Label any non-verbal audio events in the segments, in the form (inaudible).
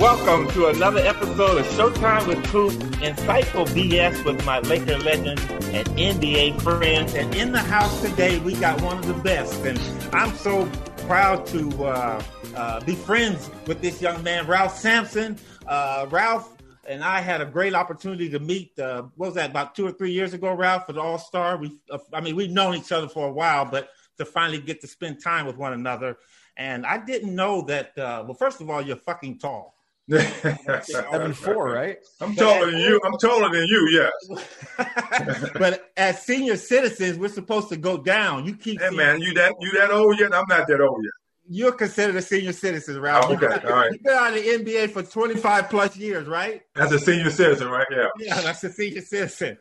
Welcome to another episode of Showtime with Coop, insightful BS with my Laker legend and NBA friends. And in the house today, we got one of the best. And I'm so proud to uh, uh, be friends with this young man, Ralph Sampson. Uh, Ralph and I had a great opportunity to meet. Uh, what was that? About two or three years ago, Ralph, at All Star. Uh, I mean, we've known each other for a while, but to finally get to spend time with one another. And I didn't know that. Uh, well, first of all, you're fucking tall. Seven four, right? I'm taller than you. I'm taller than you. Yes. (laughs) but as senior citizens, we're supposed to go down. You keep. Hey man, you that you that old yet? I'm not that old yet. You're considered a senior citizen, Ralph. Oh, okay, all right. You've been out of the NBA for 25 plus years, right? That's a senior citizen, right? Yeah. Yeah, that's a senior citizen.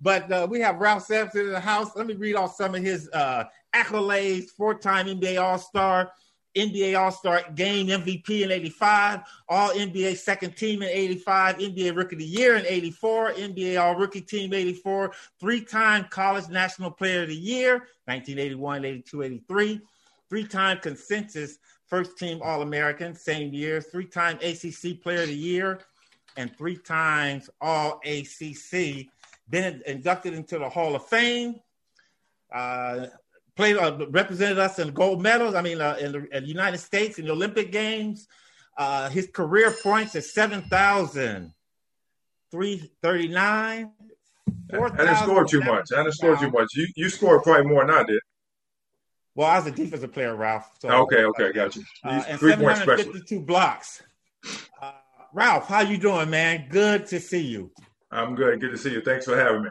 But uh, we have Ralph Sampson in the house. Let me read off some of his uh, accolades: four-time NBA All-Star, NBA All Star Game MVP in 85, All NBA Second Team in 85, NBA Rookie of the Year in 84, NBA All Rookie Team 84, three time College National Player of the Year 1981, 82, 83, three time consensus First Team All American, same year, three time ACC Player of the Year, and three times All ACC. Been inducted into the Hall of Fame. Uh, played uh, represented us in gold medals. I mean, uh, in, the, in, the, United States in the Olympic Games. Uh, his career points is seven thousand three thirty nine. I didn't score too much. I didn't score too much. You you scored probably more than I did. Well, I was a defensive player, Ralph. So, okay, okay, got you. Uh, and seven hundred fifty-two blocks. Uh, Ralph, how you doing, man? Good to see you. I'm good. Good to see you. Thanks for having me.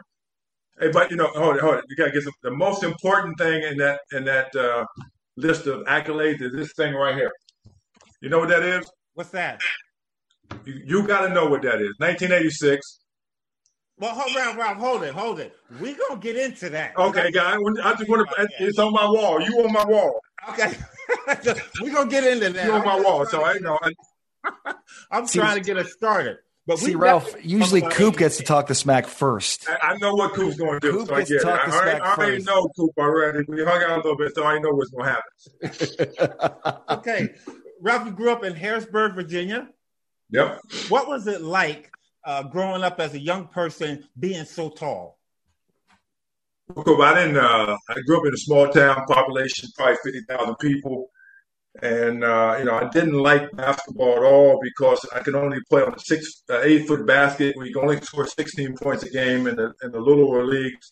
Hey, but you know, hold it, hold it. You gotta get some, the most important thing in that in that uh, list of accolades is this thing right here. You know what that is? What's that? You, you got to know what that is. 1986. Well, hold on, Ralph. Hold it, hold it. We gonna get into that. Okay, guy. I just want to. It's on my wall. You on my wall. Okay. (laughs) we gonna get into that. You on my wall. So I know. (laughs) I'm trying to get us started. But See, Ralph, usually Coop gets to talk the smack first. I, I know what Coop's going to do. Coop so gets I to talk the smack I, I already know Coop already. We hung out a little bit, so I know what's going to happen. (laughs) okay. Ralph, you grew up in Harrisonburg, Virginia. Yep. What was it like uh, growing up as a young person being so tall? Coop, I didn't. Uh, I grew up in a small town, population probably fifty thousand people. And uh, you know, I didn't like basketball at all because I could only play on a six, uh, eight foot basket. We can only score 16 points a game in the in the littler leagues.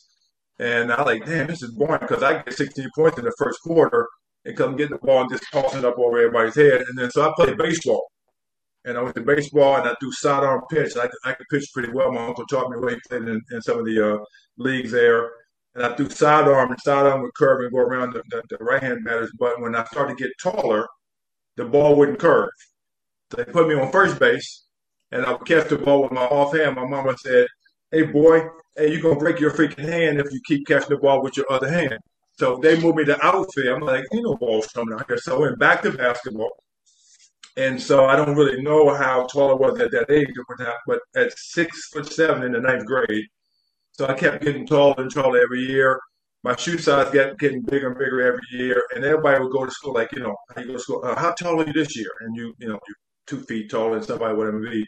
And I like, damn, this is boring because I get 16 points in the first quarter and come get the ball and just toss it up over everybody's head. And then so I played baseball. And I went to baseball and I do sidearm pitch. I, I could pitch pretty well. My uncle taught me when he played in, in some of the uh, leagues there and I threw sidearm and sidearm would curve and go around the, the, the right hand batter's butt. When I started to get taller, the ball wouldn't curve. They put me on first base, and I would catch the ball with my off hand. My mama said, "Hey boy, hey, you're gonna break your freaking hand if you keep catching the ball with your other hand." So they moved me to outfield. I'm like, ain't no balls coming out here. So I went back to basketball. And so I don't really know how tall I was at that age, but at six foot seven in the ninth grade, so I kept getting taller and taller every year. My shoe size got getting bigger and bigger every year, and everybody would go to school like, you know, you go to school, uh, how tall are you this year? And you, you know, you're two feet taller than somebody, whatever be.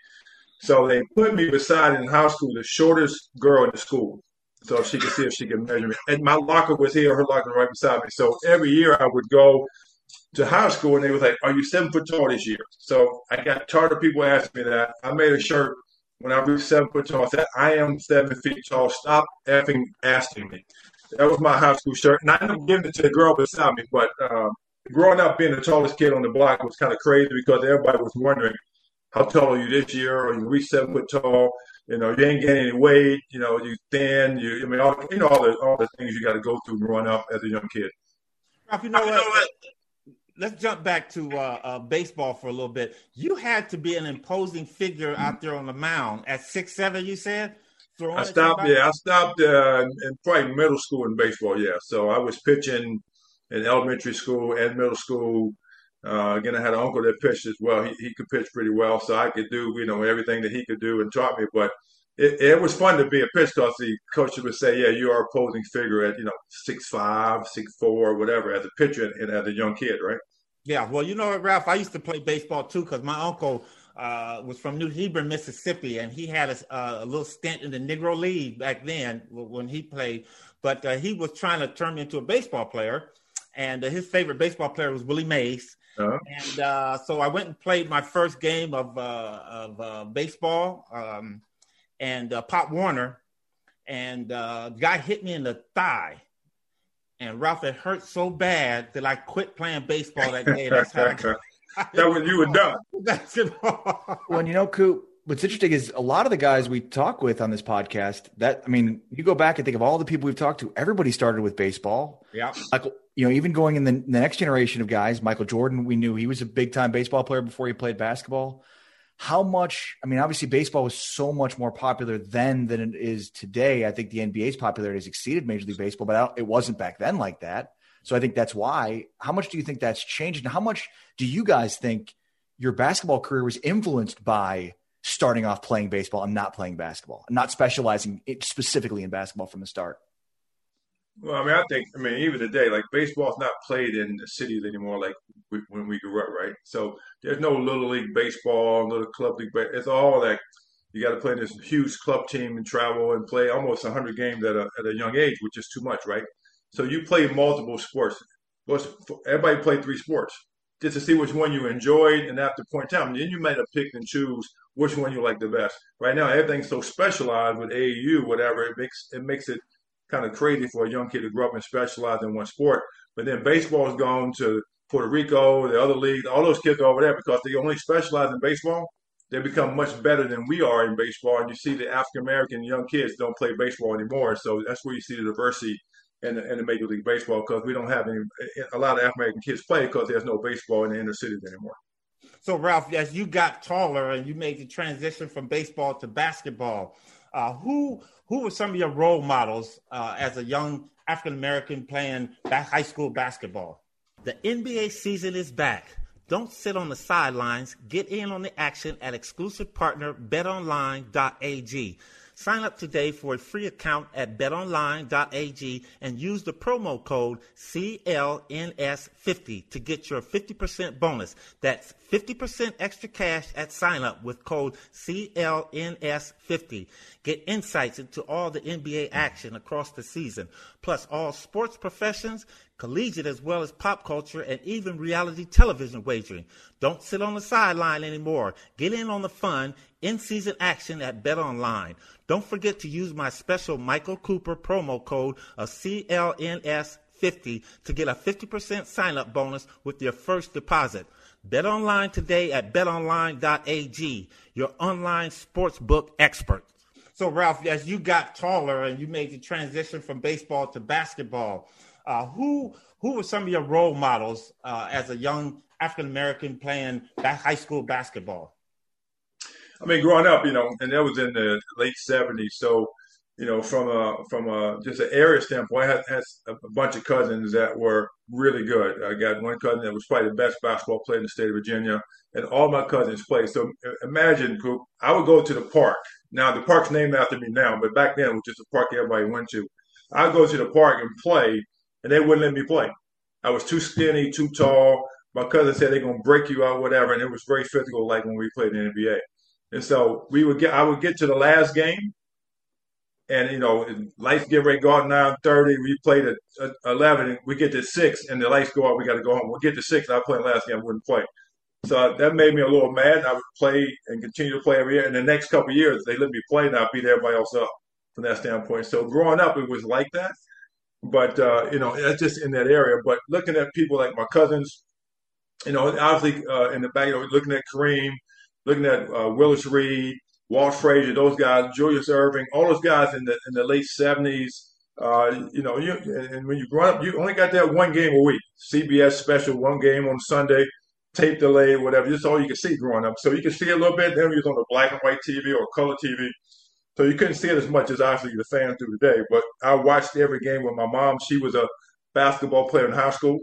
So they put me beside in high school the shortest girl in the school, so she could see if she could measure me. And my locker was here, her locker right beside me. So every year I would go to high school, and they was like, "Are you seven foot tall this year?" So I got tired of people asking me that. I made a shirt when I reached seven foot tall. I said, I am seven feet tall. Stop effing asking me. That was my high school shirt. And I ended up giving it to the girl beside me. But um, growing up being the tallest kid on the block was kind of crazy because everybody was wondering, how tall are you this year? Or you reach seven foot tall? You know, you ain't getting any weight. You know, you thin. You, I mean, all, you know, all the all the things you got to go through growing up as a young kid. Ralph, you know what? Let's jump back to uh, uh, baseball for a little bit. You had to be an imposing figure out there on the mound at six seven. You said. I stopped. Yeah, I stopped uh, in probably middle school in baseball. Yeah, so I was pitching in elementary school and middle school. Uh, again, I had an uncle that pitched as well. He, he could pitch pretty well, so I could do you know everything that he could do and taught me. But it, it was fun to be a pitch because the coach would say, "Yeah, you are a posing figure at you know six five, six four, whatever as a pitcher and, and as a young kid, right?" Yeah, well, you know what, Ralph, I used to play baseball too because my uncle uh, was from New Hebron, Mississippi, and he had a, uh, a, little stint in the Negro League back then when he played. But uh, he was trying to turn me into a baseball player, and uh, his favorite baseball player was Willie Mays. Uh-huh. And uh, so I went and played my first game of of baseball. Um, and uh, Pop Warner, and uh, guy hit me in the thigh. And Ralph, it hurt so bad that I quit playing baseball that day. That's how I got, (laughs) (laughs) that was you were done. That's it. well, you know, Coop, what's interesting is a lot of the guys we talk with on this podcast. That I mean, you go back and think of all the people we've talked to. Everybody started with baseball. Yeah. Like you know, even going in the, the next generation of guys, Michael Jordan, we knew he was a big time baseball player before he played basketball how much i mean obviously baseball was so much more popular then than it is today. I think the nba's popularity has exceeded major league baseball but it wasn't back then like that. So i think that's why. How much do you think that's changed? And how much do you guys think your basketball career was influenced by starting off playing baseball and not playing basketball not specializing specifically in basketball from the start well, I mean, I think, I mean, even today, like baseball's not played in the cities anymore, like we, when we grew up, right? So there's no little league baseball, little club league. But it's all like you got to play this huge club team and travel and play almost 100 games at a at a young age, which is too much, right? So you play multiple sports. Everybody played three sports just to see which one you enjoyed, and after point in time, then you might have picked and choose which one you like the best. Right now, everything's so specialized with AAU, whatever. It makes it makes it kind of crazy for a young kid to grow up and specialize in one sport. But then baseball has gone to Puerto Rico, the other leagues, all those kids are over there because they only specialize in baseball. They become much better than we are in baseball. And you see the African American young kids don't play baseball anymore. So that's where you see the diversity in the, in the Major League Baseball because we don't have any, a lot of African American kids play because there's no baseball in the inner cities anymore. So, Ralph, as you got taller and you made the transition from baseball to basketball, uh, who who were some of your role models uh, as a young African American playing high school basketball? The NBA season is back. Don't sit on the sidelines. Get in on the action at exclusive partner betonline.ag. Sign up today for a free account at betonline.ag and use the promo code CLNS50 to get your 50% bonus. That's 50% extra cash at sign up with code CLNS50. Get insights into all the NBA action across the season, plus all sports professions, collegiate as well as pop culture, and even reality television wagering. Don't sit on the sideline anymore. Get in on the fun, in season action at BetOnline. Don't forget to use my special Michael Cooper promo code of CLNS50 to get a 50% sign up bonus with your first deposit. Bet online today at betonline.ag, your online sportsbook expert. So, Ralph, as you got taller and you made the transition from baseball to basketball, uh, who who were some of your role models uh, as a young African American playing high school basketball? I mean, growing up, you know, and that was in the late '70s. So, you know, from a from a just an area standpoint, I had, had a bunch of cousins that were really good. I got one cousin that was probably the best basketball player in the state of Virginia, and all my cousins played. So uh, imagine, I would go to the park. Now the park's named after me now, but back then it was just a park everybody went to. I'd go to the park and play, and they wouldn't let me play. I was too skinny, too tall. My cousin said they're gonna break you out, whatever, and it was very physical, like when we played in the NBA. And so we would get, I would get to the last game, and you know, lights get ready to go out nine thirty. We played at eleven, we get to six, and the lights go out. We got to go home. We get to six, I play the last game. I wouldn't play. So that made me a little mad. I would play and continue to play every year. And the next couple years, they let me play, and I beat everybody else up from that standpoint. So growing up, it was like that. But uh, you know, that's just in that area. But looking at people like my cousins, you know, obviously uh, in the back, you know, looking at Kareem, looking at uh, Willis Reed, Walt Frazier, those guys, Julius Erving, all those guys in the in the late seventies. Uh, you know, you, and when you grow up, you only got that one game a week. CBS special, one game on Sunday, tape delay, whatever. That's all you could see growing up. So you could see a little bit. Then we was on the black and white TV or color TV. So you couldn't see it as much as obviously the fans do today. But I watched every game with my mom. She was a basketball player in high school.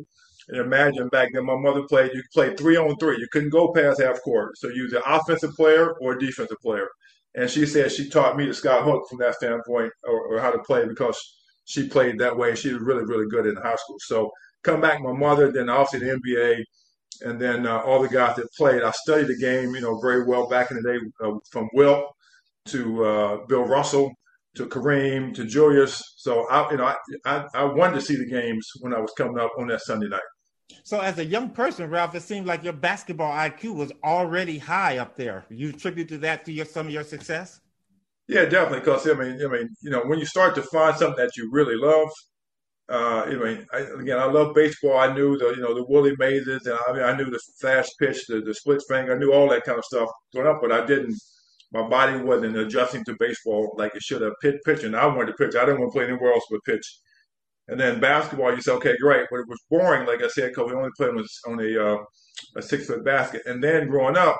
And imagine back then, my mother played, you could play three on three. You couldn't go past half court. So you was an offensive player or defensive player. And she said she taught me to sky hook from that standpoint or, or how to play because she played that way. She was really, really good in high school. So come back, my mother, then obviously the NBA, and then uh, all the guys that played. I studied the game, you know, very well back in the day uh, from Wilt to uh, Bill Russell to Kareem to Julius. So I, you know, I, I, I wanted to see the games when I was coming up on that Sunday night. So, as a young person, Ralph, it seemed like your basketball IQ was already high up there. You attribute to that to your some of your success? Yeah, definitely. Because I mean, I mean, you know, when you start to find something that you really love, uh, mean, I, again, I love baseball. I knew the, you know, the Willie Mays, and I mean, I knew the fast pitch, the, the split finger. I knew all that kind of stuff growing up, but I didn't. My body wasn't adjusting to baseball like it should have. Pitch, pitching, I wanted to pitch. I didn't want to play anywhere else but pitch. And then basketball, you say, okay, great, but it was boring, like I said, because we only played on a, on a, uh, a six foot basket. And then growing up,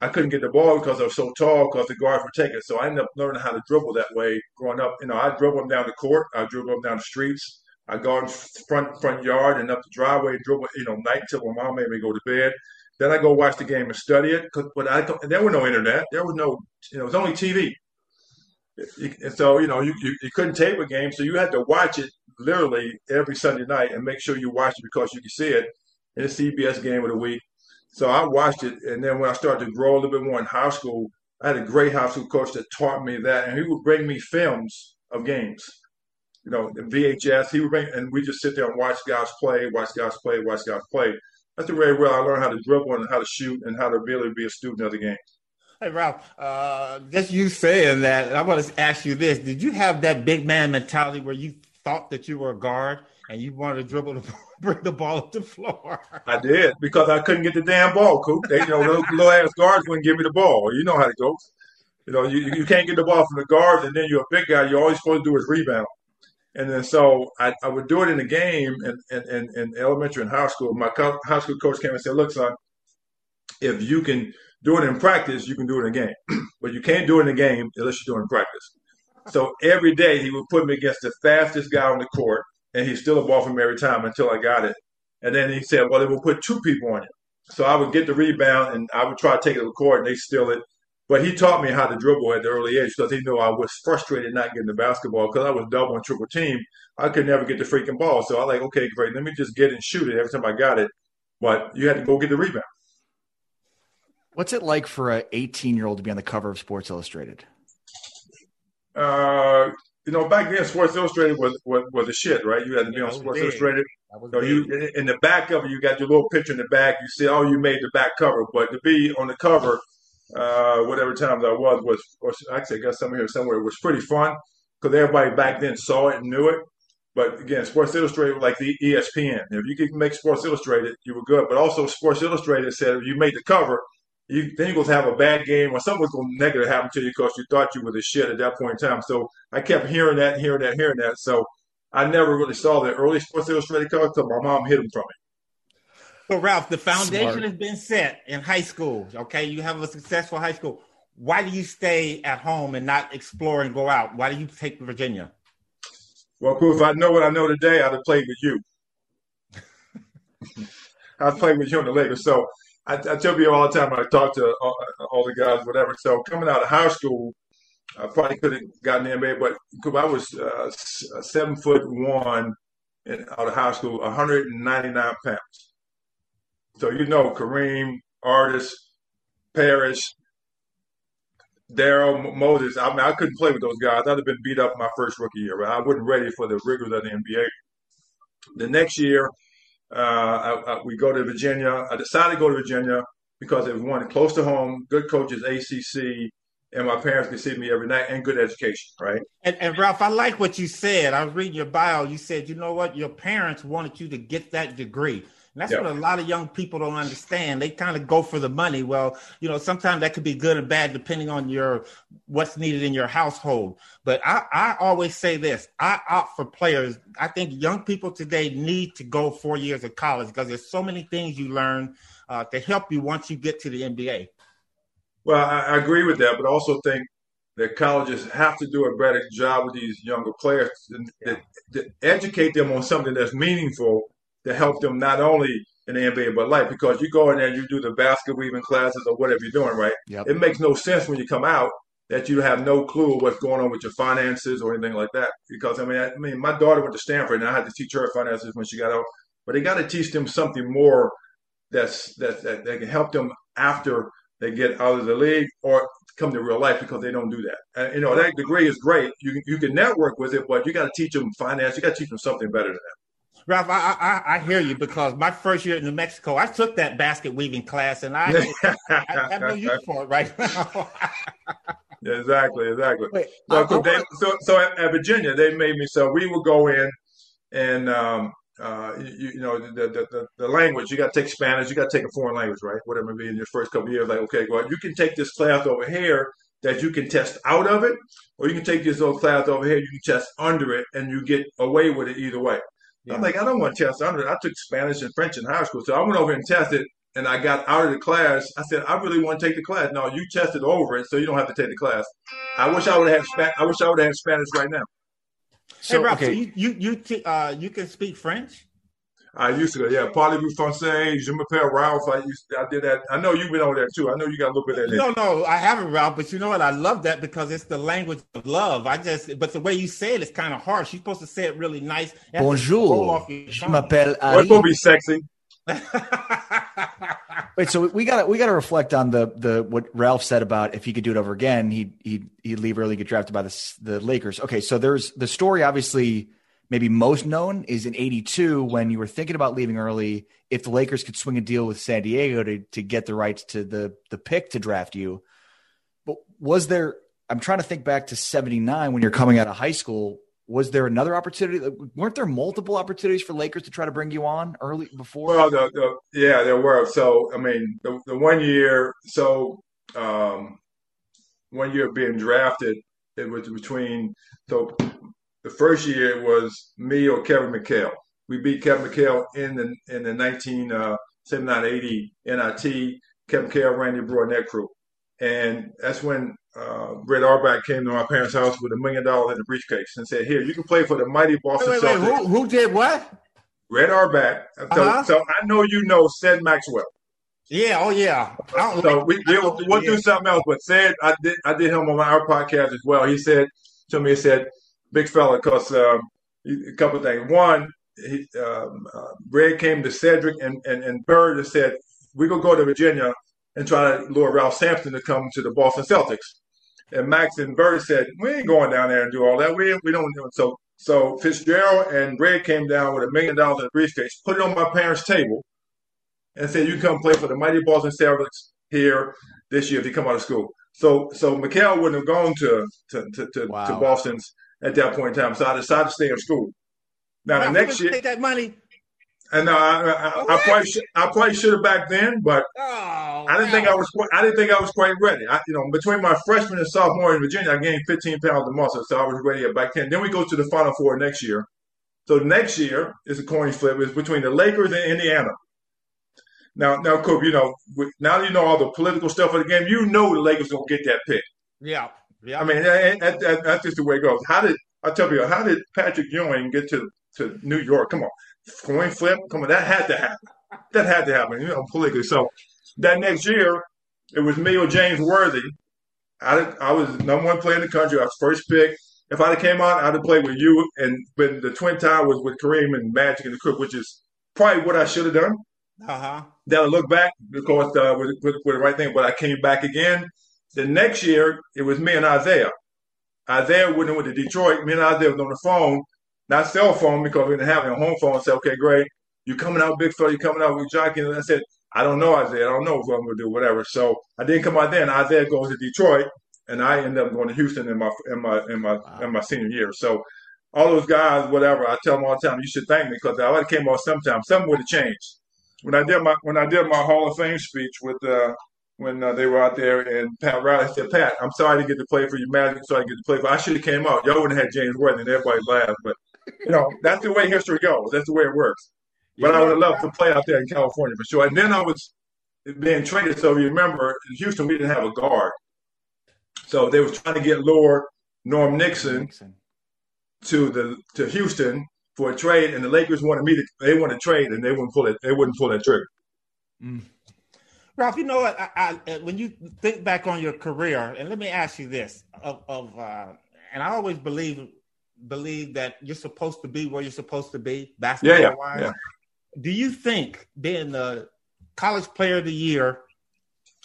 I couldn't get the ball because I was so tall because the guards were taking. So I ended up learning how to dribble that way growing up. You know, I dribble them down the court, I dribble them down the streets, I go in front front yard and up the driveway, dribble, you know, night till my mom made me go to bed. Then I go watch the game and study it. But I, there was no internet. There was no, you know, it was only TV. And so, you know, you, you, you couldn't tape a game, so you had to watch it literally every Sunday night and make sure you watch it because you could see it in the CBS game of the week. So I watched it, and then when I started to grow a little bit more in high school, I had a great high school coach that taught me that, and he would bring me films of games, you know, VHS. He would bring, and we just sit there and watch guys play, watch guys play, watch guys play. That's the way well I learned how to dribble and how to shoot and how to really be a student of the game. Hey Ralph, uh, just you saying that, I want to ask you this: Did you have that big man mentality where you thought that you were a guard and you wanted to dribble the (laughs) bring the ball up the floor. I did because I couldn't get the damn ball, Coop. They, you know, those little ass guards wouldn't give me the ball. You know how it goes. You know, you, you can't get the ball from the guards, and then you're a big guy. You're always supposed to do is rebound. And then so I, I would do it in the game in, in, in, elementary and high school. My co- high school coach came and said, "Look, son, if you can do it in practice, you can do it in a game, (clears throat) but you can't do it in a game unless you're doing practice." So every day he would put me against the fastest guy on the court, and he steal the ball from me every time until I got it. And then he said, "Well, they will put two people on you." So I would get the rebound, and I would try to take it to the court, and they steal it. But he taught me how to dribble at the early age because he knew I was frustrated not getting the basketball because I was double and triple team. I could never get the freaking ball. So I like, okay, great, let me just get and shoot it every time I got it. But you had to go get the rebound. What's it like for an 18 year old to be on the cover of Sports Illustrated? Uh, you know, back then Sports Illustrated was was, was the shit, right? You had to be yeah, on Sports big. Illustrated. So you in the back of it, you got your little picture in the back. You see, oh, you made the back cover, but to be on the cover, uh, whatever time that was, was, or actually I got some here somewhere. It was pretty fun because everybody back then saw it and knew it. But again, Sports Illustrated like the ESPN. If you could make Sports Illustrated, you were good. But also, Sports Illustrated said if you made the cover, you then you're to have a bad game or something was going to negative happen to you because you thought you were the shit at that point in time. So I kept hearing that, hearing that, hearing that. So I never really saw the early Sports Illustrated cover until my mom hid them from me. So Ralph, the foundation Smart. has been set in high school. Okay, you have a successful high school. Why do you stay at home and not explore and go out? Why do you take Virginia? Well, Coop. If I know what I know today, I'd have played with you. (laughs) I'd played with you in the Lakers. So I, I tell people all the time when I talk to all, all, the guys, whatever. So coming out of high school, I probably could have gotten the NBA, but I was uh, seven foot one in, out of high school, 199 pounds. So you know Kareem, Artis, Parish, Daryl Moses. I mean, I couldn't play with those guys. I'd have been beat up my first rookie year. I wasn't ready for the rigors of the NBA. The next year, uh, I, I, we go to Virginia. I decided to go to Virginia because it was one close to home, good coaches, ACC, and my parents could see me every night, and good education, right? And, and, Ralph, I like what you said. I was reading your bio. You said, you know what, your parents wanted you to get that degree. And that's yep. what a lot of young people don't understand. They kind of go for the money. Well, you know, sometimes that could be good or bad depending on your what's needed in your household. But I, I always say this: I opt for players. I think young people today need to go four years of college because there's so many things you learn uh, to help you once you get to the NBA. Well, I, I agree with that, but also think that colleges have to do a better job with these younger players and yeah. to, to educate them on something that's meaningful to help them not only in the NBA but life. Because you go in there and you do the basket weaving classes or whatever you're doing, right? Yep. It makes no sense when you come out that you have no clue what's going on with your finances or anything like that. Because I mean, I, I mean, my daughter went to Stanford and I had to teach her finances when she got out. But they got to teach them something more that's that, that that can help them after they get out of the league or come to real life because they don't do that. And, you know, that degree is great. You you can network with it, but you got to teach them finance. You got to teach them something better than that. Ralph, I, I, I hear you because my first year in New Mexico, I took that basket weaving class, and I, (laughs) I have no use for it right now. (laughs) exactly, exactly. Wait, so, so, they, so, so at, at, Virginia, they made me so we would go in and um, uh, you, you, know the, the, the, the, language you got to take spanish you got to take a foreign language right whatever it be in your first couple years like okay well you can take this class over here that you can test out of it or you can take this little class over here you can test under it and you get away with it either way yeah. i'm like i don't want to test under it i took spanish and french in high school so i went over and tested and i got out of the class i said i really want to take the class no you tested over it so you don't have to take the class i wish i would have had i wish i would have spanish right now so, hey, Ralph, okay. so you you you, t- uh, you can speak French? I used to, go, yeah. Parlez-vous français? Je m'appelle Ralph. I used, to, I did that. I know you've been over there too. I know you got a little bit of that. No, no, I haven't, Ralph. But you know what? I love that because it's the language of love. I just, but the way you say it is kind of harsh. You're supposed to say it really nice. Bonjour. Je m'appelle Ari. What's gonna be sexy? (laughs) Wait, so we got to we got to reflect on the the what Ralph said about if he could do it over again, he'd he'd he'd leave early, get drafted by the the Lakers. Okay, so there's the story. Obviously, maybe most known is in '82 when you were thinking about leaving early. If the Lakers could swing a deal with San Diego to to get the rights to the the pick to draft you, but was there? I'm trying to think back to '79 when you're coming out of high school was there another opportunity? Weren't there multiple opportunities for Lakers to try to bring you on early before? Well, the, the, yeah, there were. So, I mean, the, the one year, so um, one year being drafted, it was between, so the first year it was me or Kevin McHale. We beat Kevin McHale in the in the 1979 uh, 80 NIT. Kevin McHale ran the Broadnet crew. And that's when uh, Red Auerbach came to my parents' house with a million dollars in a briefcase and said, "Here, you can play for the mighty Boston wait, wait, Celtics." Wait, who, who, did what? Red Auerbach. So, uh-huh. so I know you know Ced Maxwell. Yeah, oh yeah. So we we'll, we'll do something else. But said I did I did him on our podcast as well. He said to me, he said, "Big fella," because um, a couple of things. One, he, um, uh, Red came to Cedric and and, and Bird and said, we're gonna go to Virginia." and try to lure Ralph Sampson to come to the Boston Celtics. And Max and Bird said, "We ain't going down there and do all that. We we don't do it." So so Fitzgerald and Red came down with a million dollars in a briefcase, put it on my parents' table, and said, "You come play for the mighty Boston Celtics here this year if you come out of school." So so McHale wouldn't have gone to to to, to, wow. to Boston's at that point in time. So I decided to stay in school. Now the next year, take that money and uh, I, I, I, probably should, I probably should have back then, but oh, I didn't think I was quite, I didn't think I was quite ready. I, you know, between my freshman and sophomore in Virginia, I gained 15 pounds of muscle, so I was ready back then. Then we go to the Final Four next year. So next year is a coin flip. It's between the Lakers and Indiana. Now, now, Coop, you know, now that you know all the political stuff of the game, you know the Lakers gonna get that pick. Yeah, yeah. I mean, that, that, that, that's just the way it goes. How did I tell you? How did Patrick Ewing get to to New York? Come on coin flip. Come on, that had to happen. That had to happen, you know, politically. So that next year, it was me or James Worthy. I, I was number one player in the country. I was first pick. If I'd have came out, I'd have played with you. And when the twin tie was with Kareem and Magic and the Cook, which is probably what I should have done. Uh-huh. Then I look back because uh, with, with, with, the right thing, but I came back again. The next year, it was me and Isiah. Isiah went in with the Detroit. Me and Isiah was on the phone not cell phone because we didn't have a home phone. Say, okay, great. you're coming out, big fella? You coming out with Jockey? And I said, I don't know, Isiah. I don't know what I'm gonna do, whatever. So I didn't come out then. Isiah goes to Detroit, and I end up going to Houston in my in my in my wow. in my senior year. So all those guys, whatever, I tell them all the time, you should thank me because I would have came out sometime. Something would have changed. when I did my when I did my Hall of Fame speech with uh, when uh, they were out there and Pat Riley said, "Pat, I'm sorry to get to play for you, Magic. Sorry to get to play for. I should have came out. Y'all wouldn't have had James Worthy, and everybody laughed. But you know, that's the way history goes. That's the way it works. But I would have loved to play out there in California for sure. And then I was being traded. So you remember in Houston, we didn't have a guard. So they was trying to get Lord Norm Nixon, Nixon, to the to Houston for a trade, and the Lakers wanted me to they wanted to trade, and they wouldn't pull it. They wouldn't pull that trigger. Mm. Ralph, you know what? I, I, when you think back on your career, and let me ask you this: of, of uh, and I always believe believe that you're supposed to be where you're supposed to be, basketball yeah, yeah, wise. Yeah. Do you think being the college player of the year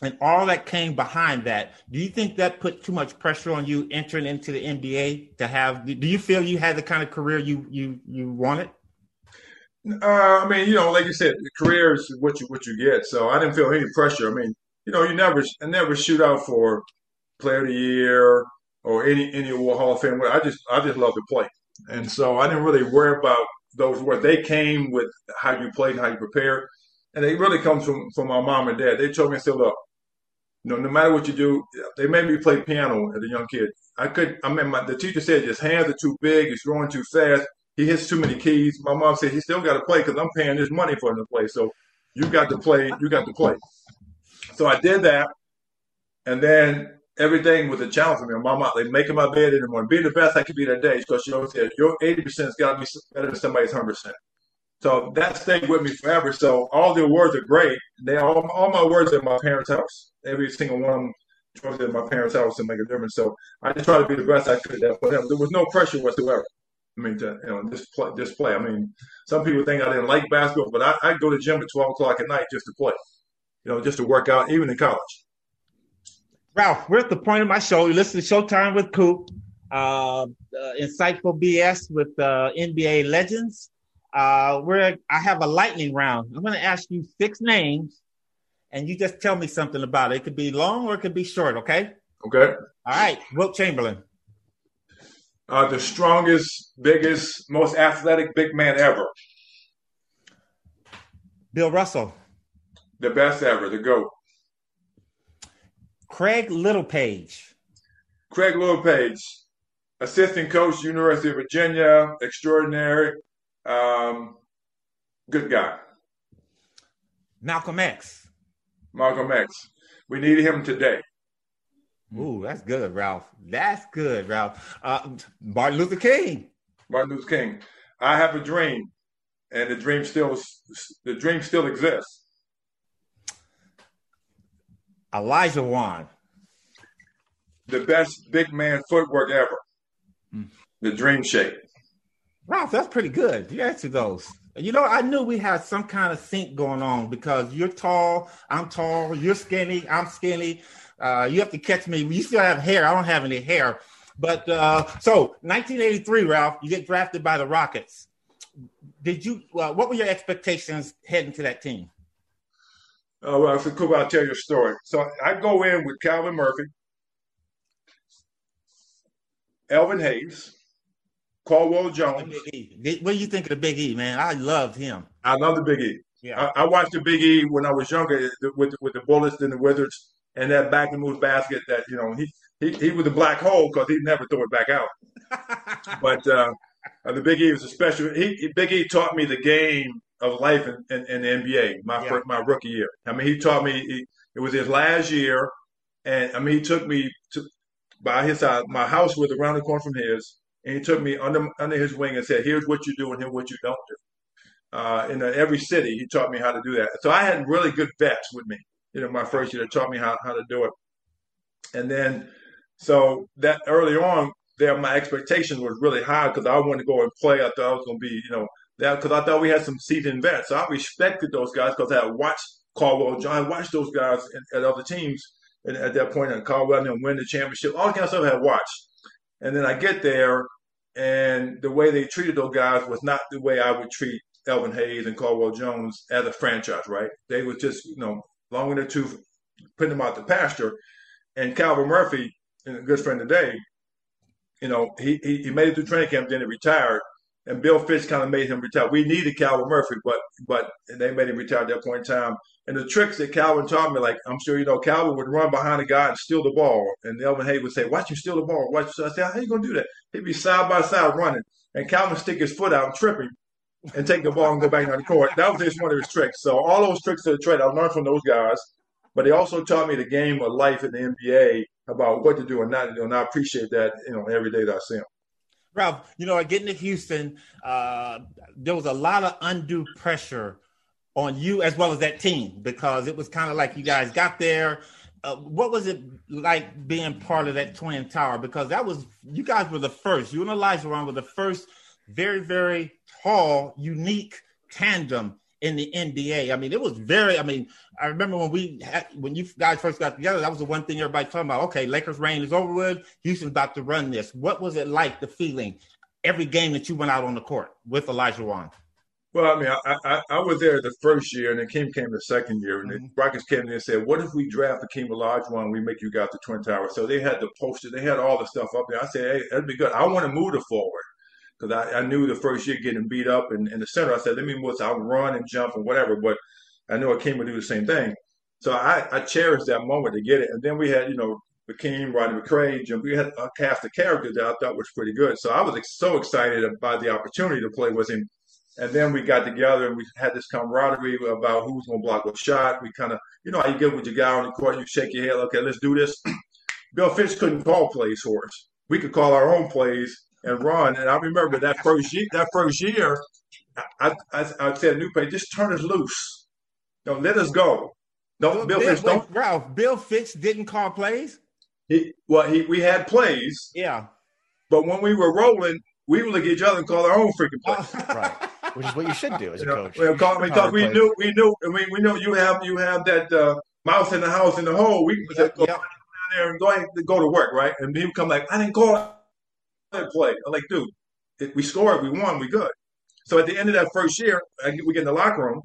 and all that came behind that, do you think that put too much pressure on you entering into the NBA to have? Do you feel you had the kind of career you you you wanted? Uh, I mean, you know, like you said, career is what you what you get. So I didn't feel any pressure. I mean, you know, you never I never shoot out for player of the year or any any Hall of Fame. I just I just love to play, and so I didn't really worry about those words. They came with how you played how you prepared, and it really comes from from my mom and dad. They told me, "Still look, you know, no matter what you do, they made me play piano as a young kid. I could. I mean, my, the teacher said his hands are too big. He's growing too fast. He hits too many keys. My mom said he still got to play because I'm paying his money for him to play. So you got to play. You got to play. So I did that, and then everything was a challenge for me. My mom, they making my bed in the morning. Be the best I could be that day because she always said your eighty percent has got to be better than somebody's hundred percent. So that stayed with me forever. So all the awards are great. They all, all my awards at my parents' house. Every single one of them at my parents' house to make a difference. So I just try to be the best I could that for them. There was no pressure whatsoever. I mean, to, you know, this play, play. I mean, some people think I didn't like basketball, but I, I go to the gym at twelve o'clock at night just to play. You know, just to work out, even in college. Ralph, we're at the point of my show. You listen to Showtime with Coop, uh, uh, insightful BS with uh, NBA legends. Uh, we're I have a lightning round. I'm going to ask you six names, and you just tell me something about it. It could be long or it could be short. Okay. Okay. All right. Wilt Chamberlain. Uh, the strongest, biggest, most athletic big man ever. Bill Russell. The best ever. The goat. Craig Littlepage. Craig Littlepage, assistant coach, University of Virginia, extraordinary, um, good guy. Malcolm X. Malcolm X. We need him today. Ooh, that's good, Ralph. That's good, Ralph. Uh, Martin Luther King. Martin Luther King. I have a dream, and the dream still the dream still exists. Olajuwon. The best big man footwork ever. Mm. The Dream Shake. Ralph, that's pretty good. You answered those. You know, I knew we had some kind of sync going on because you're tall, I'm tall, you're skinny, I'm skinny. Uh, you have to catch me. You still have hair. I don't have any hair. But uh, so 1983, Ralph, you get drafted by the Rockets. Did you? Uh, what were your expectations heading to that team? Uh, well, so Coop. I'll tell you a story. So I go in with Calvin Murphy, Elvin Hayes, Caldwell Jones. What do you think of the Big E, man? I loved him. I love the Big E. Yeah. I, I watched the Big E when I was younger with with the Bullets and the Wizards and that back and move basket that you know he he, he was a black hole because he never threw it back out. (laughs) but uh, the Big E was a special. He, Big E taught me the game of life in, in, in the NBA. My yeah. first, my rookie year. I mean, he taught me. He, it was his last year, and I mean, he took me to by his side. My house was around the corner from his, and he took me under under his wing and said, "Here's what you do, and here's what you don't do." Uh, in every city, he taught me how to do that. So I had really good vets with me. You know, my first year, taught me how how to do it, and then so that early on, there my expectation was really high because I wanted to go and play. I thought I was going to be, you know, that because I thought we had some seasoned vets. So I respected those guys because I had watched Caldwell John, watched those guys at, at other teams at, at that point, and Caldwell and then win the championship. All kind of stuff I had watched, and then I get there and the way they treated those guys was not the way I would treat Elvin Hayes and Caldwell Jones as a franchise, right? They were just, you know, long in the tooth, putting them out the pasture. And Calvin Murphy, and a good friend today, you know, he, he, he made it through training camp, then he retired. and Bill Fitch kind of made him retire. We needed Calvin Murphy, but but they made him retire at that point in time. And the tricks that Calvin taught me, like I'm sure you know, Calvin would run behind a guy and steal the ball, and Elvin Hayes would say, "Watch you steal the ball." Watch. So I said, "How you gonna do that?" He'd be side by side running, and Calvin stick his foot out and trip him, and take the ball and go back down the court. That was just one of his tricks. So all those tricks of the trade I learned from those guys, but they also taught me the game of life in the NBA about what to do and not to do, and I appreciate that you know every day that I see him. Ralph, you know, getting to Houston, uh, there was a lot of undue pressure on you as well as that team because it was kind of like you guys got there. Uh, what was it like being part of that twin tower? Because that was you guys were the first. You and Elijah were the first, very very tall, unique tandem in the NBA. I mean, it was very. I mean, I remember when we had, when you guys first got together, that was the one thing everybody talking about. Okay, Lakers reign is over with. Houston's about to run this. What was it like? The feeling every game that you went out on the court with Olajuwon. Well, I mean, I, I, I was there the first year, and then Kim came the second year, and mm-hmm. the Rockets came in and said, "What if we draft the Akeem Olajuwon? We make you guys the Twin Towers." So they had the poster, they had all the stuff up there. I said, "Hey, that'd be good." I want to move the forward because I, I, knew the first year getting beat up in, in the center. I said, let me. So I'll run and jump and whatever. But I knew I came to do the same thing. So I, I cherished that moment to get it. And then we had, you know, Akeem, Rodney McCray, Jim. We had a cast of characters that I thought was pretty good. So I was so excited about the opportunity to play with him. And then we got together and we had this camaraderie about who's going to block what shot. We kind of, you know, how you get with your guy on the court, you shake your head, okay, let's do this. (clears throat) Bill Fitch couldn't call plays for us. We could call our own plays and run. And I remember that first year, that first year, I, I, I said, "New pay, just turn us loose. Don't let us go. Don't Bill, Bill Fitch. Don't Ralph. Bill Fitch didn't call plays. He well, he we had plays. Yeah, but when we were rolling, we would look at each other and call our own freaking plays. (laughs) right. Which is what you should do as a (laughs) coach. Well, call, because we knew, we knew, we, we know you have you have that uh, mouse in the house in the hole. We yep, go yep. down there and go ahead, go to work, right? And he would come like, I didn't call play. I'm like, dude, if we scored, we won, we good. So at the end of that first year, we get in the locker room,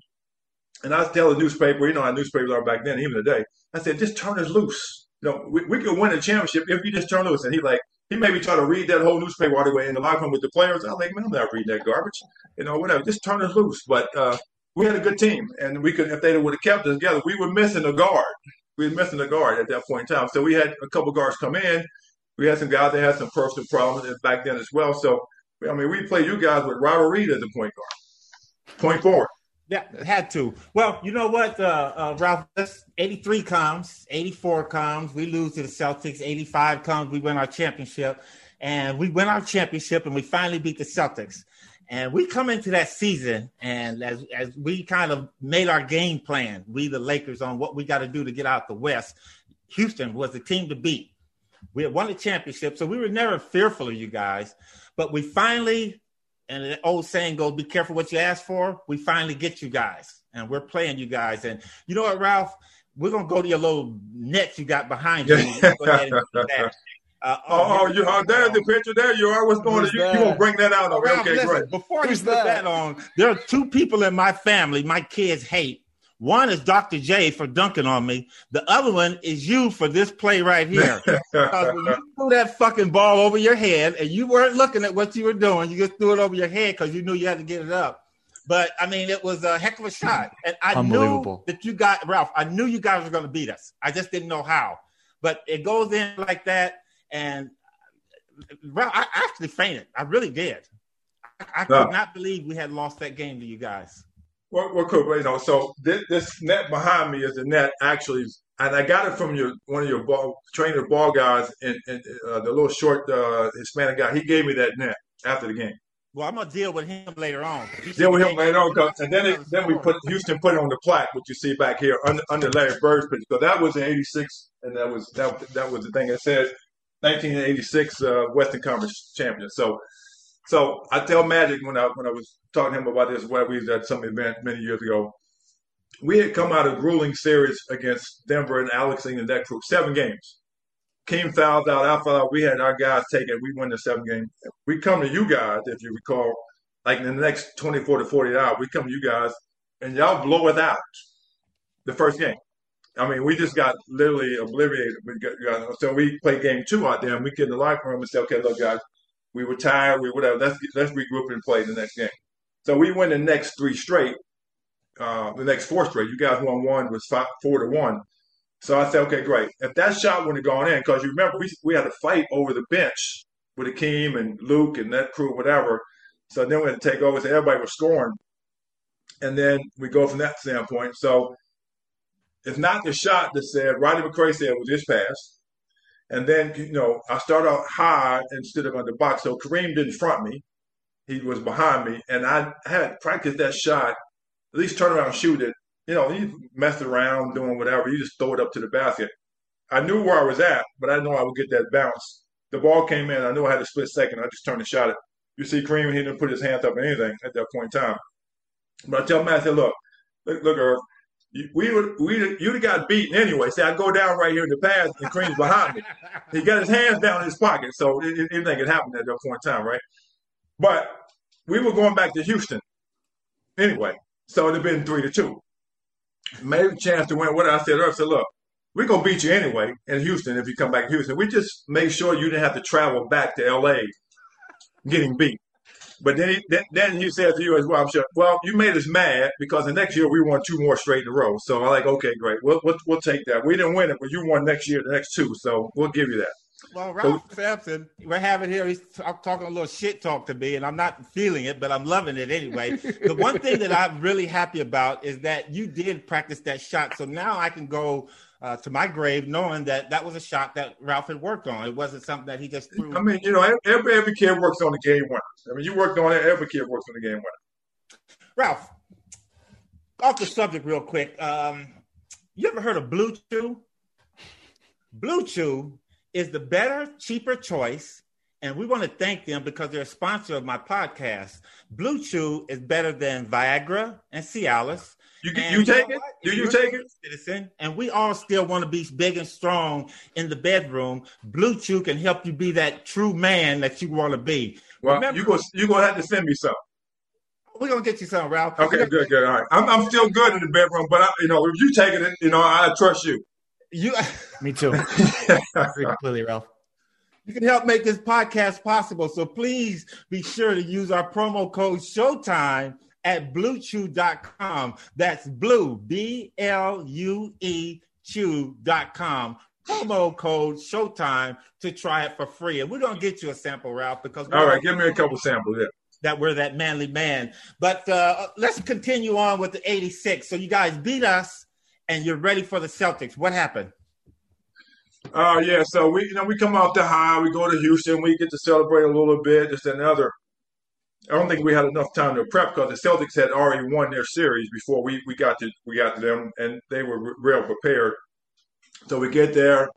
and I tell the newspaper, you know how newspapers are back then, even today. I said, just turn us loose. You know, we, we could win a championship if you just turn loose. And he like, he made me try to read that whole newspaper all the way in the locker room with the players. I'm like, man, I'm not reading that garbage. You know, whatever. Just turn us loose. But uh, we had a good team, and we could, if they would have kept us together, we were missing a guard. We were missing a guard at that point in time. So we had a couple guards come in we had some guys that had some personal problems back then as well. So, I mean, we played you guys with Robert Reid as a point guard, point forward. Yeah, had to. Well, you know what, uh, uh, Ralph? 83 comes, 84 comes. We lose to the Celtics. 85 comes. We win our championship, and we win our championship, and we finally beat the Celtics. And we come into that season, and as as we kind of made our game plan, we the Lakers on what we got to do to get out the West. Houston was the team to beat. We had won the championship, so we were never fearful of you guys. But we finally, and the old saying goes, "Be careful what you ask for." We finally get you guys, and we're playing you guys. And you know what, Ralph? We're gonna go to your little net you got behind you. (laughs) Uh, oh, oh, you oh, there's the picture there. You are. What's going on? You, you gonna bring that out? Okay, okay listen, great. Before Who's you put that? that on, there are two people in my family my kids hate. One is Dr. J for dunking on me. The other one is you for this play right here. (laughs) because when you threw that fucking ball over your head and you weren't looking at what you were doing, you just threw it over your head because you knew you had to get it up. But I mean, it was a heck of a shot. And I knew that you got Ralph, I knew you guys were going to beat us. I just didn't know how. But it goes in like that. And Ralph, I actually fainted. I really did. I, I could not believe we had lost that game to you guys. Well, well, Coop. You know, so this, this, net behind me is a net actually, and I got it from your one of your ball, trainer ball guys, and, and uh, the little short uh, Hispanic guy. He gave me that net after the game. Well, I'm gonna deal with him later on. Deal with him later on, and then it, then we put Houston put it on the plaque, which you see back here under, under Larry Bird's picture. So that was in '86, and that was that that was the thing that says 1986 uh, Western Conference champion. So so I tell Magic when I when I was talking to him about this, we was at some event many years ago. We had come out of grueling series against Denver and Alex and that crew, seven games. Keem fouls out, I fouled out. We had our guys take it. We win the seven game. We come to you guys, if you recall, like in the next 24 to 48 hours, we come to you guys and y'all blow it out the first game. I mean, we just got literally obliterated. We got, so we play game two out there and we get in the locker room and say, okay, look, guys, We were tired. We whatever. Let's let's regroup and play the next game. So we win the next three straight. Uh, the next four straight. You guys won one was five, four to one. So I said, okay, great. If that shot wouldn't have gone in, because you remember we we had a fight over the bench with Akeem and Luke and that crew, whatever. So then we had to take over. So everybody was scoring, and then we go from that standpoint. So it's not the shot that said Rodney McCray said was his pass. And then, you know, I start out high instead of on the box. So Kareem didn't front me. He was behind me. And I had practiced that shot, at least turn around and shoot it. You know, you mess around doing whatever. You just throw it up to the basket. I knew where I was at, but I know I would get that bounce. The ball came in. I knew I had a split second. I just turned and shot it. You see Kareem, he didn't put his hands up or anything at that point in time. But I tell Matt, I said, look, look, look, Irv, we would we you'd have got beaten anyway. See, I go down right here in the pass, and Kareem's behind me. He got his hands down in his pocket, so anything could happen at that point in time, right? But we were going back to Houston anyway, so it'd have been three to two. Maybe chance to win. What I said earlier, I said, look, we're gonna beat you anyway in Houston if you come back to Houston. We just make sure you didn't have to travel back to LA getting beat. But then he, then he said to you as well, I'm sure, well, you made us mad because the next year we won two more straight in a row. So I'm like, okay, great. We'll, we'll, we'll take that. We didn't win it, but you won next year, the next two. So we'll give you that. Well, Ralph so, Sampson, we're having here, he's talking a little shit talk to me, and I'm not feeling it, but I'm loving it anyway. (laughs) the one thing that I'm really happy about is that you did practice that shot. So now I can go uh, to my grave knowing that that was a shot that Ralph had worked on. It wasn't something that he just threw. I mean, you know, every, every kid works on the game winner. I mean, you worked on it, every kid works on the game winner. Ralph, off the subject real quick. Um, you ever heard of Blue Chew? Blue Chew is the better, cheaper choice. And we want to thank them because they're a sponsor of my podcast. Blue Chew is better than Viagra and Cialis. You, you take it? Do you take it? Citizen, and we all still want to be big and strong in the bedroom. Blue Chew can help you be that true man that you want to be. Well, Remember, you go. You gonna have to send me some. We're gonna get you some, Ralph. Okay, good, good. All right. I'm, I'm still good in the bedroom, but I, you know, if you taking it, you know, I trust you. You. (laughs) me too. (laughs) completely, Ralph. You can help make this podcast possible. So please be sure to use our promo code Showtime at bluechew.com. That's blue, B L U E chew.com. Promo code Showtime to try it for free. And we're going to get you a sample, Ralph, because. All right, give me a couple samples. Yeah. That we're that manly man. But uh, let's continue on with the 86. So you guys beat us and you're ready for the Celtics. What happened? Uh, yeah, so we you know we come off the high, we go to Houston, we get to celebrate a little bit, just another I don't think we had enough time to prep because the Celtics had already won their series before we, we got to we got to them, and they were real prepared. So we get there,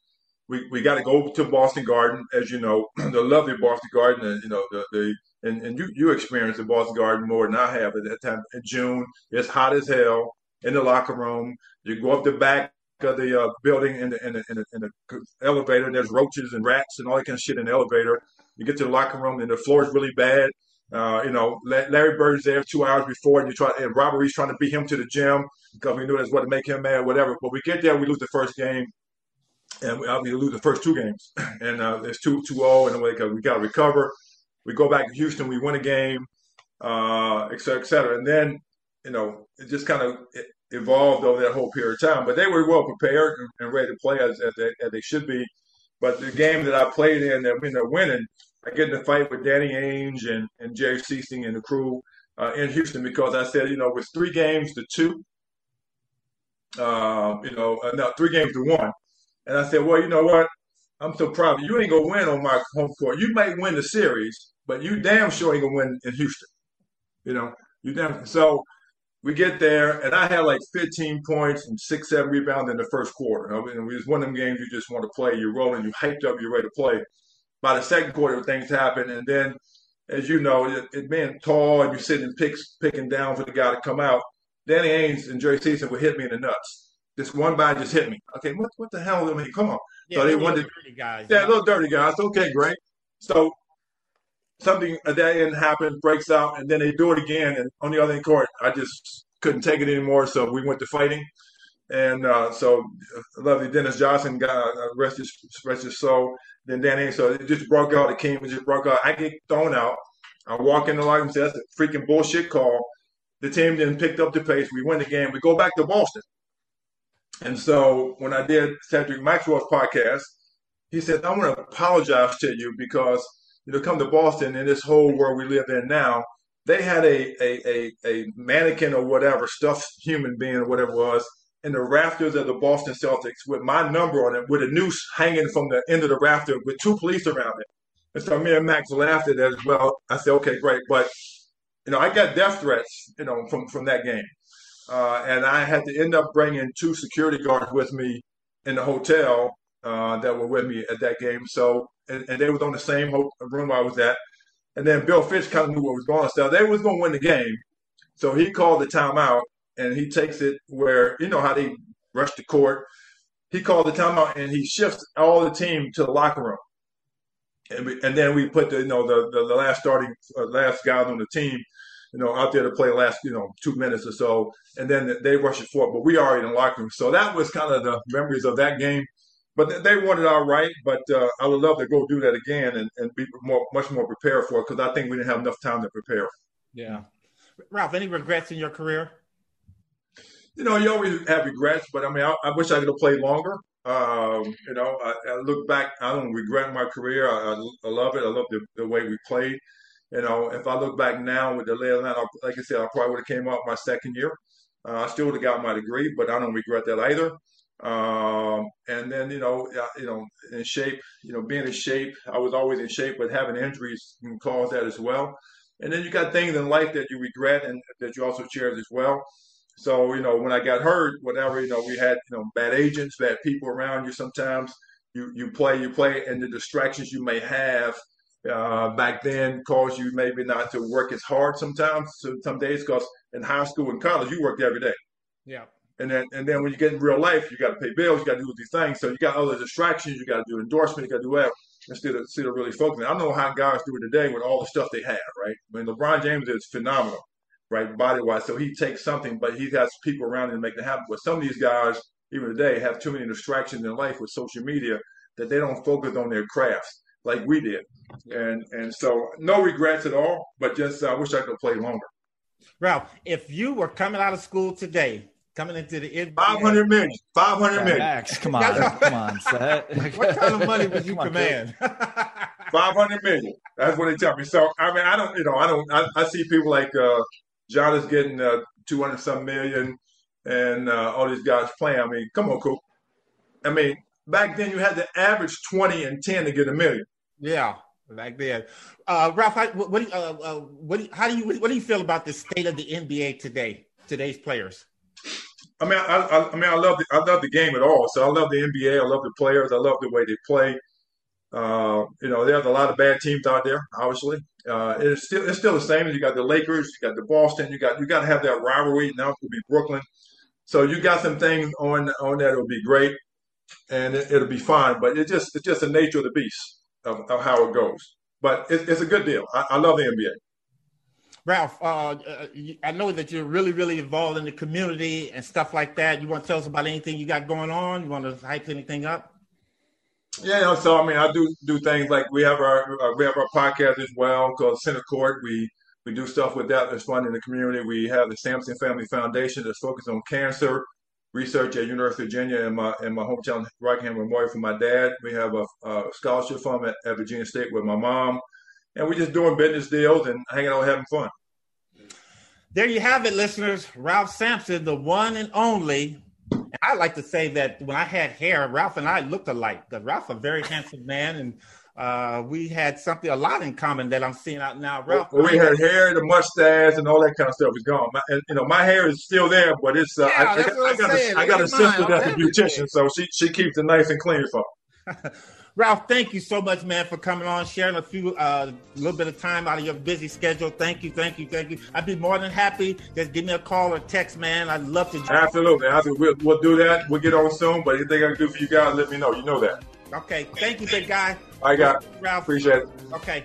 we, we got to go to Boston Garden, as you know, (clears throat) the lovely Boston Garden, and you know the, the and, and you you experienced the Boston Garden more than I have at that time. In June, it's hot as hell in the locker room. You go up the back of the uh, building in the, in the, in the in the elevator. There's roaches and rats and all that kind of shit in the elevator. You get to the locker room and the floor is really bad. Uh, you know, Larry Bird's there two hours before, and you try, and Robert trying to beat him to the gym because we knew that's what to make him mad, whatever. But we get there, we lose the first game, and we, mean, we lose the first two games, (clears throat) and uh, it's two two zero, and we we got to recover. We go back to Houston, we win a game, uh, et cetera, et cetera, and then you know it just kind of evolved over that whole period of time. But they were well prepared and, and ready to play as, as, they, as they should be. But the game that I played in, that when they're winning I get in a fight with Danny Ainge and, and Jerry Sichting and the crew uh, in Houston because I said, you know, with three games to two, uh, you know, uh, no, three games to one. And I said, well, you know what? I'm so proud of you. You ain't going to win on my home court. You might win the series, but you damn sure ain't going to win in Houston. You know, you damn. So we get there, and I had like 15 points and six, seven rebounds in the first quarter. I mean, it was one of them games you just want to play. You're rolling, you hyped up, you're ready to play by the second quarter, things happen, and then, as you know, it, it being tall and you're sitting picks, picking down for the guy to come out. Danny Ainge and Jerry Sichting would hit me in the nuts. This one guy just hit me. Okay, what what the hell? I mean, come on. Yeah, so they wanted dirty guys. Yeah, little dirty guys. Okay, great. So something a day didn't happen, breaks out, and then they do it again. And on the other end court, I just couldn't take it anymore. So we went to fighting. And uh, so, lovely Dennis Johnson got uh, rest his rest his soul. Then Danny, so it just broke out. The king just broke out. I get thrown out. I walk in the locker room and say, "That's a freaking bullshit call." The team then picked up the pace. We win the game. We go back to Boston. And so when I did Cedric Maxwell's podcast, he said, I want to apologize to you because, you know, come to Boston in this whole world we live in now, they had a, a, a, a mannequin or whatever, stuffed human being or whatever it was, in the rafters of the Boston Celtics with my number on it, with a noose hanging from the end of the rafter with two police around it. And so me and Max laughed at that as well. I said, okay, great. But, you know, I got death threats, you know, from, from that game. Uh, and I had to end up bringing two security guards with me in the hotel uh, that were with me at that game. So, and, and they was on the same room I was at. And then Bill Fitch kind of knew what was going on. So they was going to win the game. So he called the timeout and he takes it where, you know how they rush the court. He called the timeout and he shifts all the team to the locker room. And, we, and then we put the, you know, the, the, the last starting, uh, last guys on the team you know, out there to play last, you know, two minutes or so, and then they rush it forward. But we are in the locker room, so that was kind of the memories of that game. But they won it all right. But uh, I would love to go do that again and, and be more, much more prepared for it because I think we didn't have enough time to prepare. Yeah, Ralph, any regrets in your career? You know, you always have regrets, but I mean, I, I wish I could have played longer. Um, you know, I, I, look back, I don't regret my career. I, I love it. I love the, the way we played. You know, if I look back now with the lay of like I said, I probably would have came out my second year. Uh, I still would have got my degree, but I don't regret that either. Um, and then you know, you know, in shape, you know, being in shape, I was always in shape, but having injuries can cause that as well. And then you got things in life that you regret and that you also cherish as well. So you know, when I got hurt, whatever, you know, we had you know bad agents, bad people around you. Sometimes you you play, you play, and the distractions you may have uh, back then caused you maybe not to work as hard sometimes, so some days, because in high school and college, you worked every day. Yeah. And then, and then when you get in real life, you got to pay bills, you got to do these things. So you got other distractions, you got to do endorsement, you got to do whatever instead of, instead of really focusing. I don't know how guys do it today with all the stuff they have, right? I mean, LeBron James is phenomenal, right, body wise. So he takes something, but he has people around him to make it happen. But some of these guys, even today, have too many distractions in life with social media that they don't focus on their crafts like we did. And and so no regrets at all, but just I uh, wish I could play longer. Ralph, if you were coming out of school today, coming into the NBA, 500 million, 500 million. Max, come on, come on, set. (laughs) what kind of money would you command? 500 million. That's what they tell me. So I mean, I don't, you know, I don't. I, I see people like uh, John is getting uh, 200 some million, and uh, all these guys playing. I mean, come on, cool. I mean, back then you had to average 20 and 10 to get a million. Yeah, back then. Uh, Ralph, how, what, do you, uh, uh, what do you, how do you what do you feel about the state of the NBA today? Today's players. I mean, I, I, I mean, I love the I love the game at all. So I love the NBA. I love the players. I love the way they play. Uh, you know, there's a lot of bad teams out there. Obviously, uh, it's still it's still the same. You got the Lakers, you got the Boston, you got you got to have that rivalry. Now it will be Brooklyn. So you got some things on on that. It'll be great, and it, will be fine. But it's just it's just the nature of the beast of, of how it goes. But it, it's a good deal. I, I love the NBA. Ralph, uh, uh I know that you're really, really involved in the community and stuff like that. You want to tell us about anything you got going on? You want to hype anything up? Yeah, so I mean, I do do things like we have our uh, we have our podcast as well called Center Court. We we do stuff with that that's fun in the community. We have the Sampson Family Foundation that's focused on cancer research at University of Virginia in my in my hometown Rockingham Memorial for my dad. We have a, a scholarship fund at, at, Virginia State with my mom, and we're just doing business deals and hanging out, having fun. There you have it, listeners. Ralph Sampson, the one and only. I like to say that when I had hair, Ralph and I looked alike. Because Ralph, a very handsome man, and uh, we had something a lot in common that I'm seeing out now. Ralph, well, we had hair, the mustache, and all that kind of stuff is gone. My, and, you know, my hair is still there, but it's uh, yeah, I, I, I, got a, I got a sister that's a beautician, so she she keeps it nice and clean for me. (laughs) Ralph, thank you so much, man, for coming on, sharing a few, a uh, little bit of time out of your busy schedule. Thank you, thank you, thank you. I'd be more than happy. Just give me a call or text, man. I'd love to. Absolutely, absolutely. We'll, we'll do that. We'll get on soon. But anything I can do for you guys, let me know. You know that. Okay. Thank you, big guy. I got Ralph. Appreciate it. Okay.